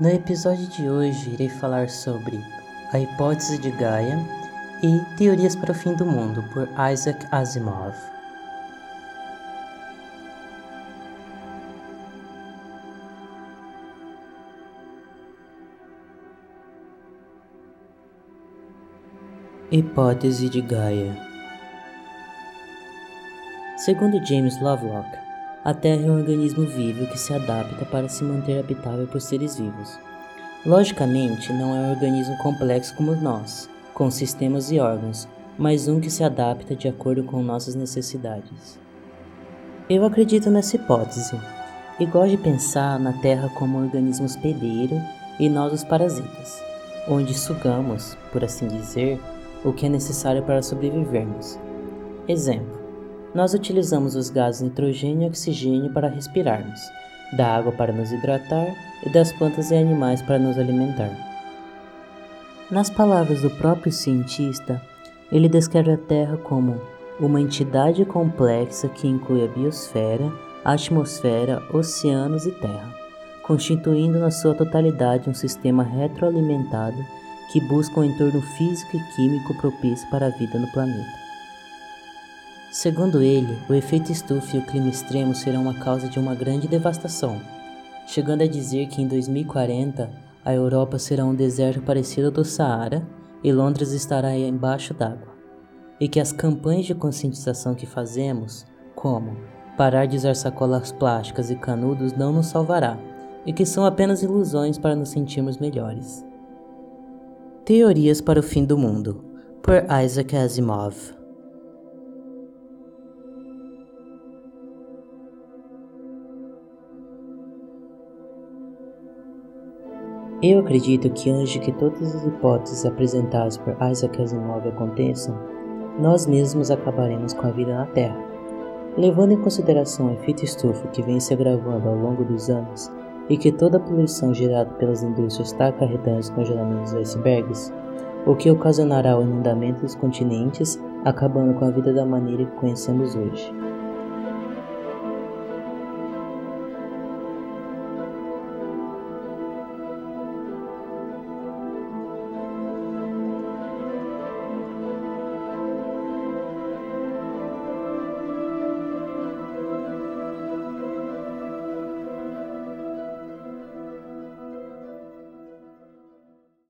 No episódio de hoje irei falar sobre a hipótese de Gaia e Teorias para o Fim do Mundo por Isaac Asimov. Hipótese de Gaia Segundo James Lovelock, a Terra é um organismo vivo que se adapta para se manter habitável por seres vivos. Logicamente, não é um organismo complexo como nós, com sistemas e órgãos, mas um que se adapta de acordo com nossas necessidades. Eu acredito nessa hipótese e gosto de pensar na Terra como um organismo hospedeiro e nós os parasitas, onde sugamos, por assim dizer, o que é necessário para sobrevivermos. Exemplo: nós utilizamos os gases nitrogênio e oxigênio para respirarmos, da água para nos hidratar e das plantas e animais para nos alimentar. Nas palavras do próprio cientista, ele descreve a Terra como uma entidade complexa que inclui a biosfera, a atmosfera, oceanos e terra, constituindo na sua totalidade um sistema retroalimentado que busca um entorno físico e químico propício para a vida no planeta. Segundo ele, o efeito estufa e o clima extremo serão a causa de uma grande devastação, chegando a dizer que em 2040 a Europa será um deserto parecido ao do Saara e Londres estará embaixo d'água, e que as campanhas de conscientização que fazemos, como parar de usar sacolas plásticas e canudos, não nos salvará, e que são apenas ilusões para nos sentirmos melhores. Teorias para o Fim do Mundo, por Isaac Asimov Eu acredito que antes que todas as hipóteses apresentadas por Isaac Asimov aconteçam, nós mesmos acabaremos com a vida na Terra. Levando em consideração o efeito estufa que vem se agravando ao longo dos anos e que toda a poluição gerada pelas indústrias está acarretando os congelamentos dos icebergs, o que ocasionará o inundamento dos continentes, acabando com a vida da maneira que conhecemos hoje.